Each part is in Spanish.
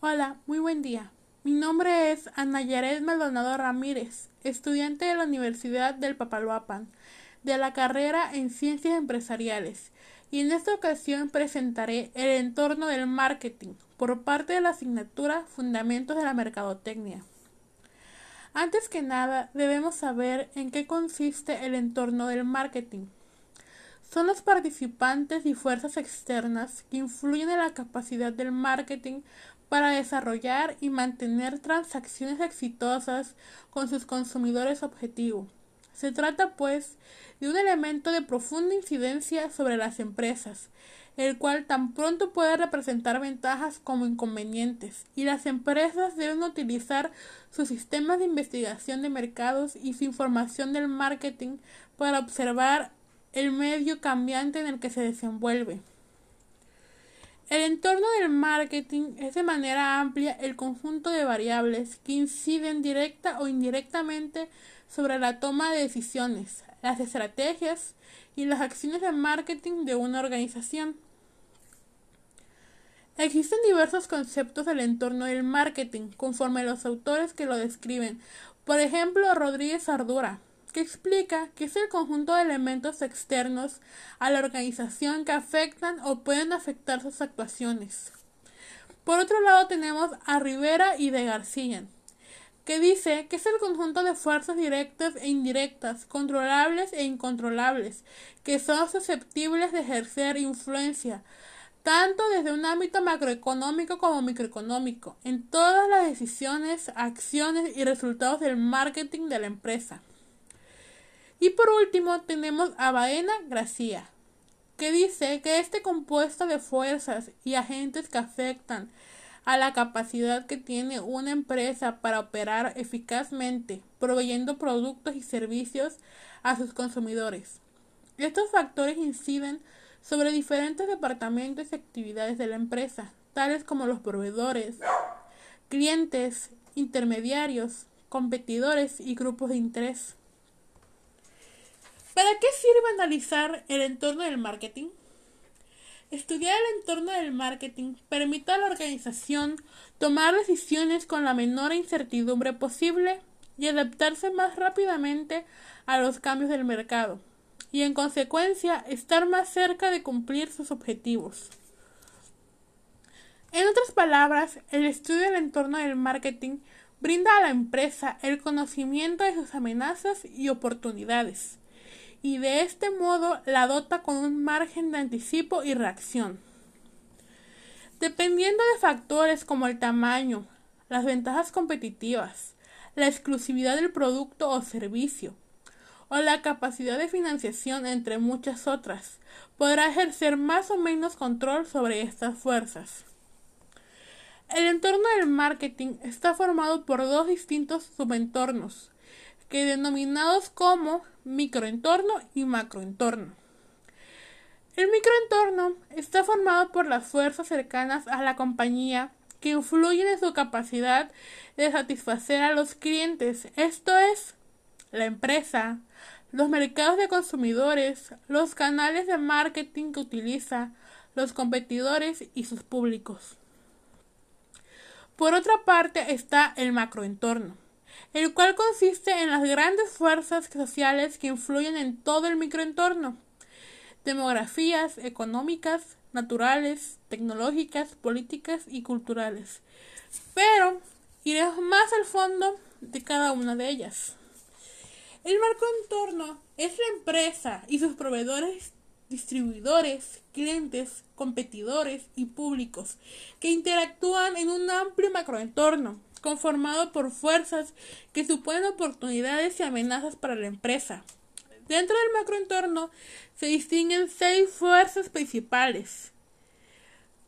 Hola, muy buen día. Mi nombre es Ana Yaret Maldonado Ramírez, estudiante de la Universidad del Papaloapan, de la carrera en Ciencias Empresariales, y en esta ocasión presentaré el entorno del marketing por parte de la asignatura Fundamentos de la Mercadotecnia. Antes que nada, debemos saber en qué consiste el entorno del marketing. Son los participantes y fuerzas externas que influyen en la capacidad del marketing para desarrollar y mantener transacciones exitosas con sus consumidores objetivos. Se trata, pues, de un elemento de profunda incidencia sobre las empresas, el cual tan pronto puede representar ventajas como inconvenientes, y las empresas deben utilizar sus sistemas de investigación de mercados y su información del marketing para observar el medio cambiante en el que se desenvuelve. El entorno del marketing es de manera amplia el conjunto de variables que inciden directa o indirectamente sobre la toma de decisiones, las estrategias y las acciones de marketing de una organización. Existen diversos conceptos del entorno del marketing, conforme los autores que lo describen. Por ejemplo, Rodríguez Ardura, que explica que es el conjunto de elementos externos a la organización que afectan o pueden afectar sus actuaciones. Por otro lado tenemos a Rivera y de García, que dice que es el conjunto de fuerzas directas e indirectas, controlables e incontrolables, que son susceptibles de ejercer influencia, tanto desde un ámbito macroeconómico como microeconómico, en todas las decisiones, acciones y resultados del marketing de la empresa. Y por último tenemos a Baena Gracia, que dice que este compuesto de fuerzas y agentes que afectan a la capacidad que tiene una empresa para operar eficazmente, proveyendo productos y servicios a sus consumidores. Estos factores inciden sobre diferentes departamentos y actividades de la empresa, tales como los proveedores, clientes, intermediarios, competidores y grupos de interés. ¿Para qué sirve analizar el entorno del marketing? Estudiar el entorno del marketing permite a la organización tomar decisiones con la menor incertidumbre posible y adaptarse más rápidamente a los cambios del mercado y en consecuencia estar más cerca de cumplir sus objetivos. En otras palabras, el estudio del entorno del marketing brinda a la empresa el conocimiento de sus amenazas y oportunidades y de este modo la dota con un margen de anticipo y reacción. Dependiendo de factores como el tamaño, las ventajas competitivas, la exclusividad del producto o servicio, o la capacidad de financiación, entre muchas otras, podrá ejercer más o menos control sobre estas fuerzas. El entorno del marketing está formado por dos distintos subentornos, que denominados como microentorno y macroentorno. El microentorno está formado por las fuerzas cercanas a la compañía que influyen en su capacidad de satisfacer a los clientes, esto es, la empresa, los mercados de consumidores, los canales de marketing que utiliza, los competidores y sus públicos. Por otra parte está el macroentorno el cual consiste en las grandes fuerzas sociales que influyen en todo el microentorno, demografías económicas, naturales, tecnológicas, políticas y culturales. Pero iremos más al fondo de cada una de ellas. El macroentorno es la empresa y sus proveedores, distribuidores, clientes, competidores y públicos que interactúan en un amplio macroentorno conformado por fuerzas que suponen oportunidades y amenazas para la empresa. Dentro del macroentorno se distinguen seis fuerzas principales.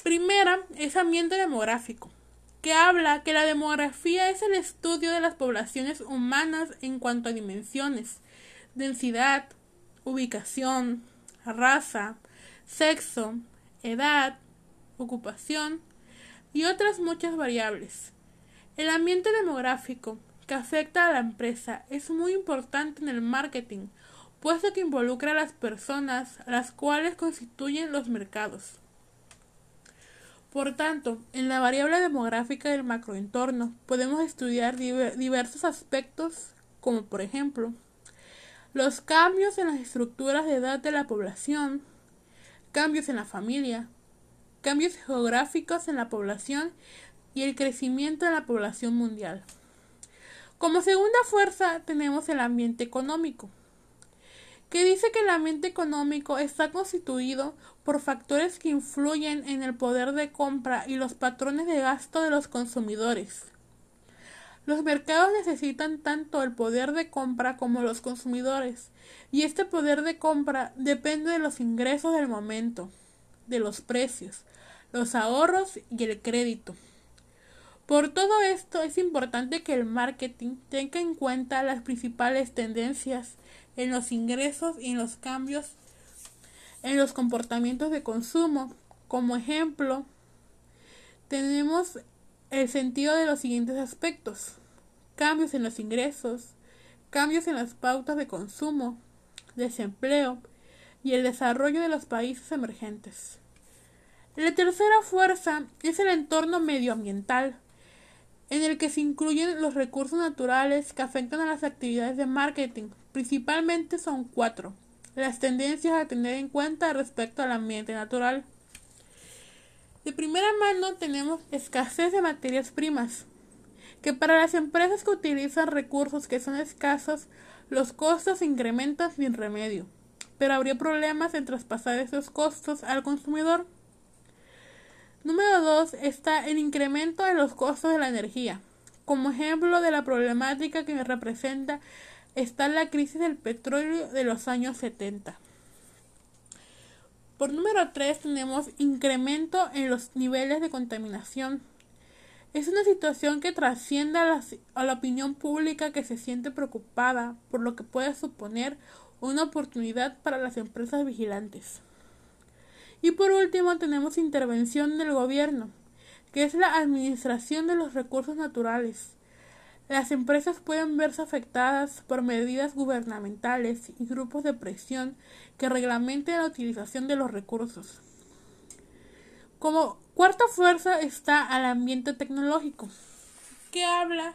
Primera es ambiente demográfico, que habla que la demografía es el estudio de las poblaciones humanas en cuanto a dimensiones, densidad, ubicación, raza, sexo, edad, ocupación y otras muchas variables. El ambiente demográfico que afecta a la empresa es muy importante en el marketing, puesto que involucra a las personas, las cuales constituyen los mercados. Por tanto, en la variable demográfica del macroentorno podemos estudiar diversos aspectos como por ejemplo los cambios en las estructuras de edad de la población, cambios en la familia, cambios geográficos en la población y el crecimiento de la población mundial. Como segunda fuerza tenemos el ambiente económico, que dice que el ambiente económico está constituido por factores que influyen en el poder de compra y los patrones de gasto de los consumidores. Los mercados necesitan tanto el poder de compra como los consumidores, y este poder de compra depende de los ingresos del momento, de los precios, los ahorros y el crédito. Por todo esto es importante que el marketing tenga en cuenta las principales tendencias en los ingresos y en los cambios en los comportamientos de consumo. Como ejemplo, tenemos el sentido de los siguientes aspectos cambios en los ingresos, cambios en las pautas de consumo, desempleo y el desarrollo de los países emergentes. La tercera fuerza es el entorno medioambiental, en el que se incluyen los recursos naturales que afectan a las actividades de marketing. Principalmente son cuatro. Las tendencias a tener en cuenta respecto al ambiente natural. De primera mano tenemos escasez de materias primas, que para las empresas que utilizan recursos que son escasos, los costos incrementan sin remedio, pero habría problemas en traspasar esos costos al consumidor. Número 2 está el incremento en los costos de la energía. Como ejemplo de la problemática que me representa está la crisis del petróleo de los años 70. Por número 3 tenemos incremento en los niveles de contaminación es una situación que trasciende a la, a la, opinión pública que se siente preocupada por lo que puede suponer una oportunidad para las empresas vigilantes. Y por último tenemos intervención del gobierno, que es la administración de los recursos naturales. Las empresas pueden verse afectadas por medidas gubernamentales y grupos de presión que reglamenten la utilización de los recursos. Como cuarta fuerza está al ambiente tecnológico, que habla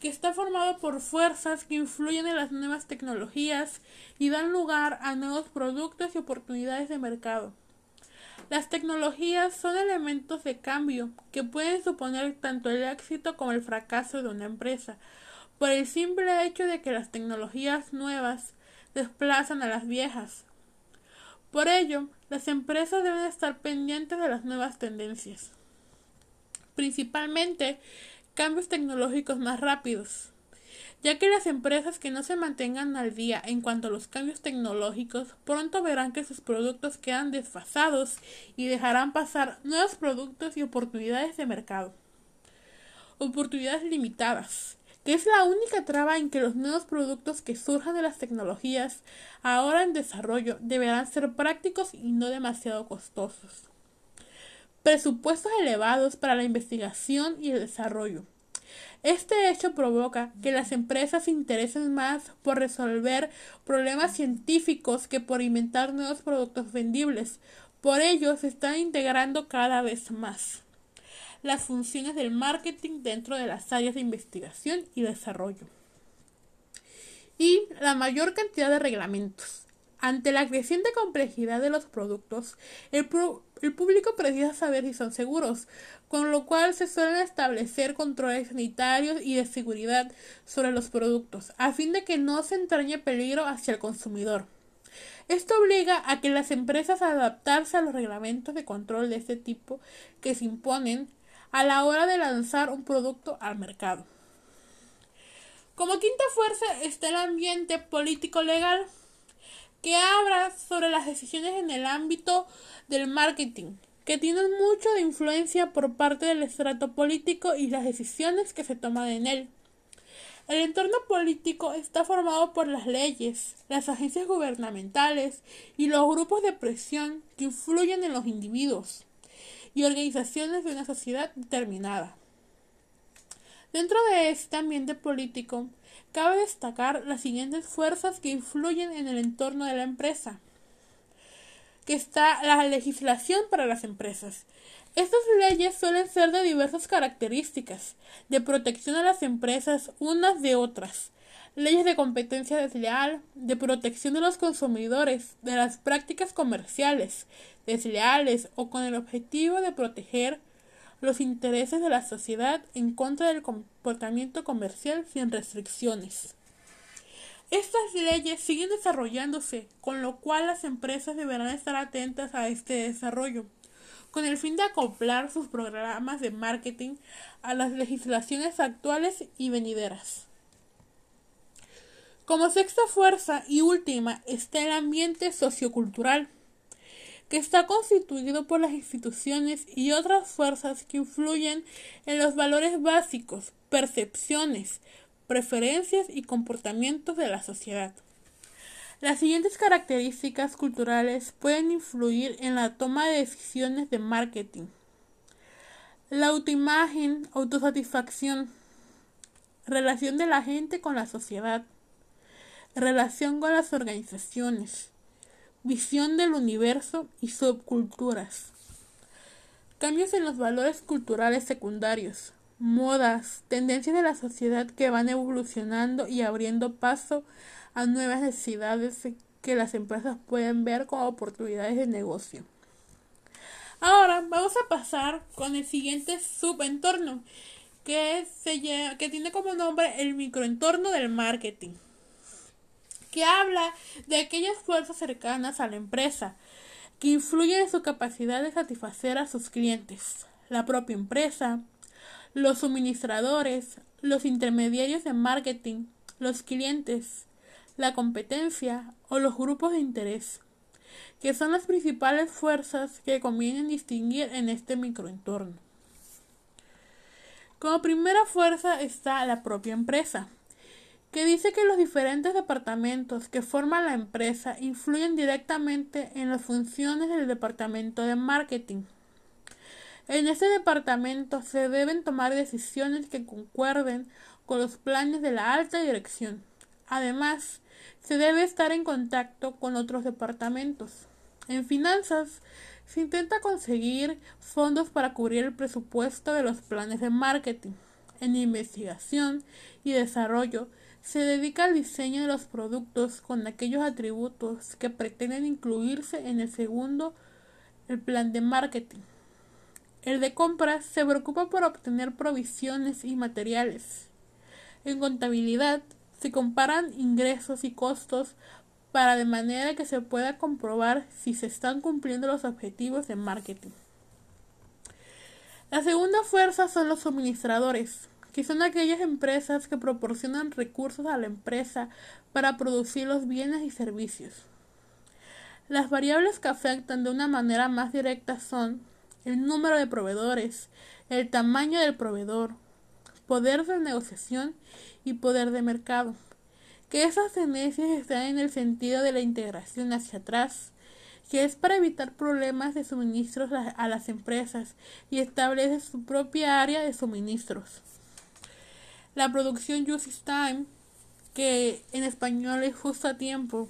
que está formado por fuerzas que influyen en las nuevas tecnologías y dan lugar a nuevos productos y oportunidades de mercado. Las tecnologías son elementos de cambio que pueden suponer tanto el éxito como el fracaso de una empresa, por el simple hecho de que las tecnologías nuevas desplazan a las viejas. Por ello, las empresas deben estar pendientes de las nuevas tendencias, principalmente cambios tecnológicos más rápidos, ya que las empresas que no se mantengan al día en cuanto a los cambios tecnológicos pronto verán que sus productos quedan desfasados y dejarán pasar nuevos productos y oportunidades de mercado. Oportunidades limitadas que es la única traba en que los nuevos productos que surjan de las tecnologías ahora en desarrollo deberán ser prácticos y no demasiado costosos. Presupuestos elevados para la investigación y el desarrollo. Este hecho provoca que las empresas se interesen más por resolver problemas científicos que por inventar nuevos productos vendibles. Por ello se están integrando cada vez más las funciones del marketing dentro de las áreas de investigación y desarrollo. Y la mayor cantidad de reglamentos. Ante la creciente complejidad de los productos, el, el, público precisa saber si son seguros, con lo cual se suelen establecer controles sanitarios y de seguridad sobre los productos, a fin de que no se entrañe peligro hacia el consumidor. Esto obliga a que las empresas adaptarse a los reglamentos de control de este tipo que se imponen a la hora de lanzar un producto al mercado. Como quinta fuerza está el ambiente político legal, que habla sobre las decisiones en el ámbito del marketing, que tienen mucho de influencia por parte del estrato político y las decisiones que se toman en él. El entorno político está formado por las leyes, las agencias gubernamentales y los grupos de presión que influyen en los individuos y organizaciones de una sociedad determinada. Dentro de este ambiente político, cabe destacar las siguientes fuerzas que influyen en el entorno de la empresa. Que está la legislación para las empresas, Estas leyes suelen ser de diversas características, de protección a las empresas unas de otras, leyes de competencia desleal, de protección de los consumidores, de las prácticas comerciales desleales o con el objetivo de proteger los intereses de la sociedad en contra del comportamiento comercial sin restricciones. Estas leyes siguen desarrollándose, con lo cual las empresas deberán estar atentas a este desarrollo con el fin de acoplar sus programas de marketing a las legislaciones actuales y venideras. Como sexta fuerza y última está el ambiente sociocultural, que está constituido por las instituciones y otras fuerzas que influyen en los valores básicos, percepciones, preferencias y comportamientos de la sociedad. Las siguientes características culturales pueden influir en la toma de decisiones de marketing. La autoimagen, autosatisfacción, relación de la gente con la sociedad, relación con las organizaciones, visión del universo y subculturas. Cambios en los valores culturales secundarios, modas, tendencias de la sociedad que van evolucionando y abriendo paso a nuevas necesidades que las empresas pueden ver como oportunidades de negocio. Ahora vamos a pasar con el siguiente subentorno que, se que tiene como nombre el microentorno del marketing, que habla de aquellas fuerzas cercanas a la empresa que influyen en su capacidad de satisfacer a sus clientes, la propia empresa, los suministradores, los intermediarios de marketing, los clientes, la competencia o los grupos de interés, que son las principales fuerzas que conviene distinguir en este microentorno. Como primera fuerza está la propia empresa, que dice que los diferentes departamentos que forman la empresa influyen directamente en las funciones del departamento de marketing. En este departamento se deben tomar decisiones que concuerden con los planes de la alta dirección. Además, se debe estar en contacto con otros departamentos. En finanzas, se intenta conseguir fondos para cubrir el presupuesto de los planes de marketing. En investigación y desarrollo, se dedica al diseño de los productos con aquellos atributos que pretenden incluirse en el segundo, el plan de marketing. El de compras se preocupa por obtener provisiones y materiales. En contabilidad, se comparan ingresos y costos para de manera que se pueda comprobar si se están cumpliendo los objetivos de marketing. La segunda fuerza son los suministradores, que son aquellas empresas que proporcionan recursos a la empresa para producir los bienes y servicios. Las variables que afectan de una manera más directa son el número de proveedores, el tamaño del proveedor, poder de negociación y poder de mercado. Que esas tendencias están en el sentido de la integración hacia atrás, que es para evitar problemas de suministros a las empresas y establece su propia área de suministros. La producción Justice Time, que en español es justo a tiempo.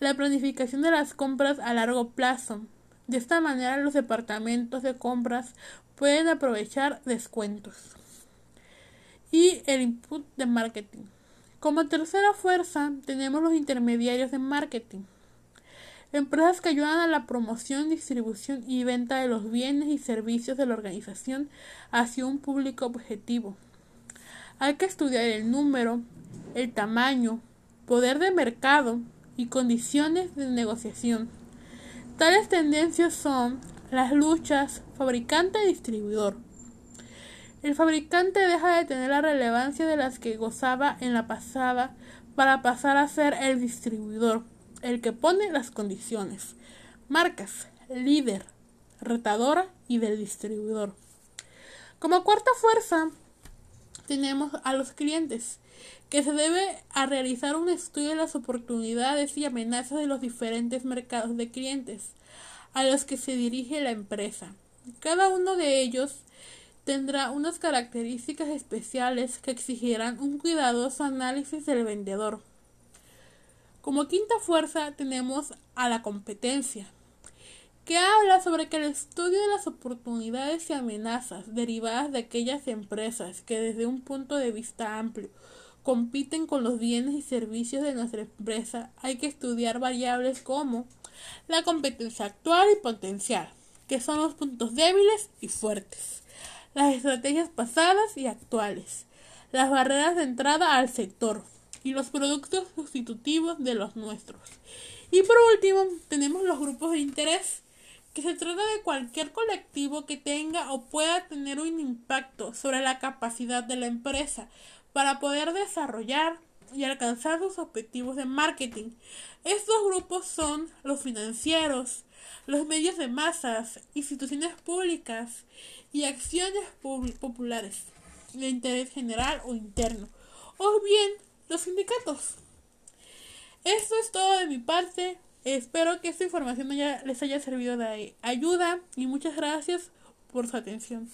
La planificación de las compras a largo plazo. De esta manera los departamentos de compras pueden aprovechar descuentos y el input de marketing. Como tercera fuerza tenemos los intermediarios de marketing. Empresas que ayudan a la promoción, distribución y venta de los bienes y servicios de la organización hacia un público objetivo. Hay que estudiar el número, el tamaño, poder de mercado y condiciones de negociación. Tales tendencias son las luchas fabricante-distribuidor el fabricante deja de tener la relevancia de las que gozaba en la pasada para pasar a ser el distribuidor, el que pone las condiciones. Marcas, líder, retadora y del distribuidor. Como cuarta fuerza tenemos a los clientes, que se debe a realizar un estudio de las oportunidades y amenazas de los diferentes mercados de clientes a los que se dirige la empresa. Cada uno de ellos tendrá unas características especiales que exigirán un cuidadoso análisis del vendedor. Como quinta fuerza tenemos a la competencia, que habla sobre que el estudio de las oportunidades y amenazas derivadas de aquellas empresas que desde un punto de vista amplio compiten con los bienes y servicios de nuestra empresa, hay que estudiar variables como la competencia actual y potencial, que son los puntos débiles y fuertes, las estrategias pasadas y actuales, las barreras de entrada al sector y los productos sustitutivos de los nuestros. Y por último, tenemos los grupos de interés que se trata de cualquier colectivo que tenga o pueda tener un impacto sobre la capacidad de la empresa para poder desarrollar y alcanzar sus objetivos de marketing. Estos grupos son los financieros, los medios de masas, instituciones públicas y acciones populares de interés general o interno, o bien los sindicatos. Esto es todo de mi parte. Espero que esta información les haya servido de ayuda y muchas gracias por su atención.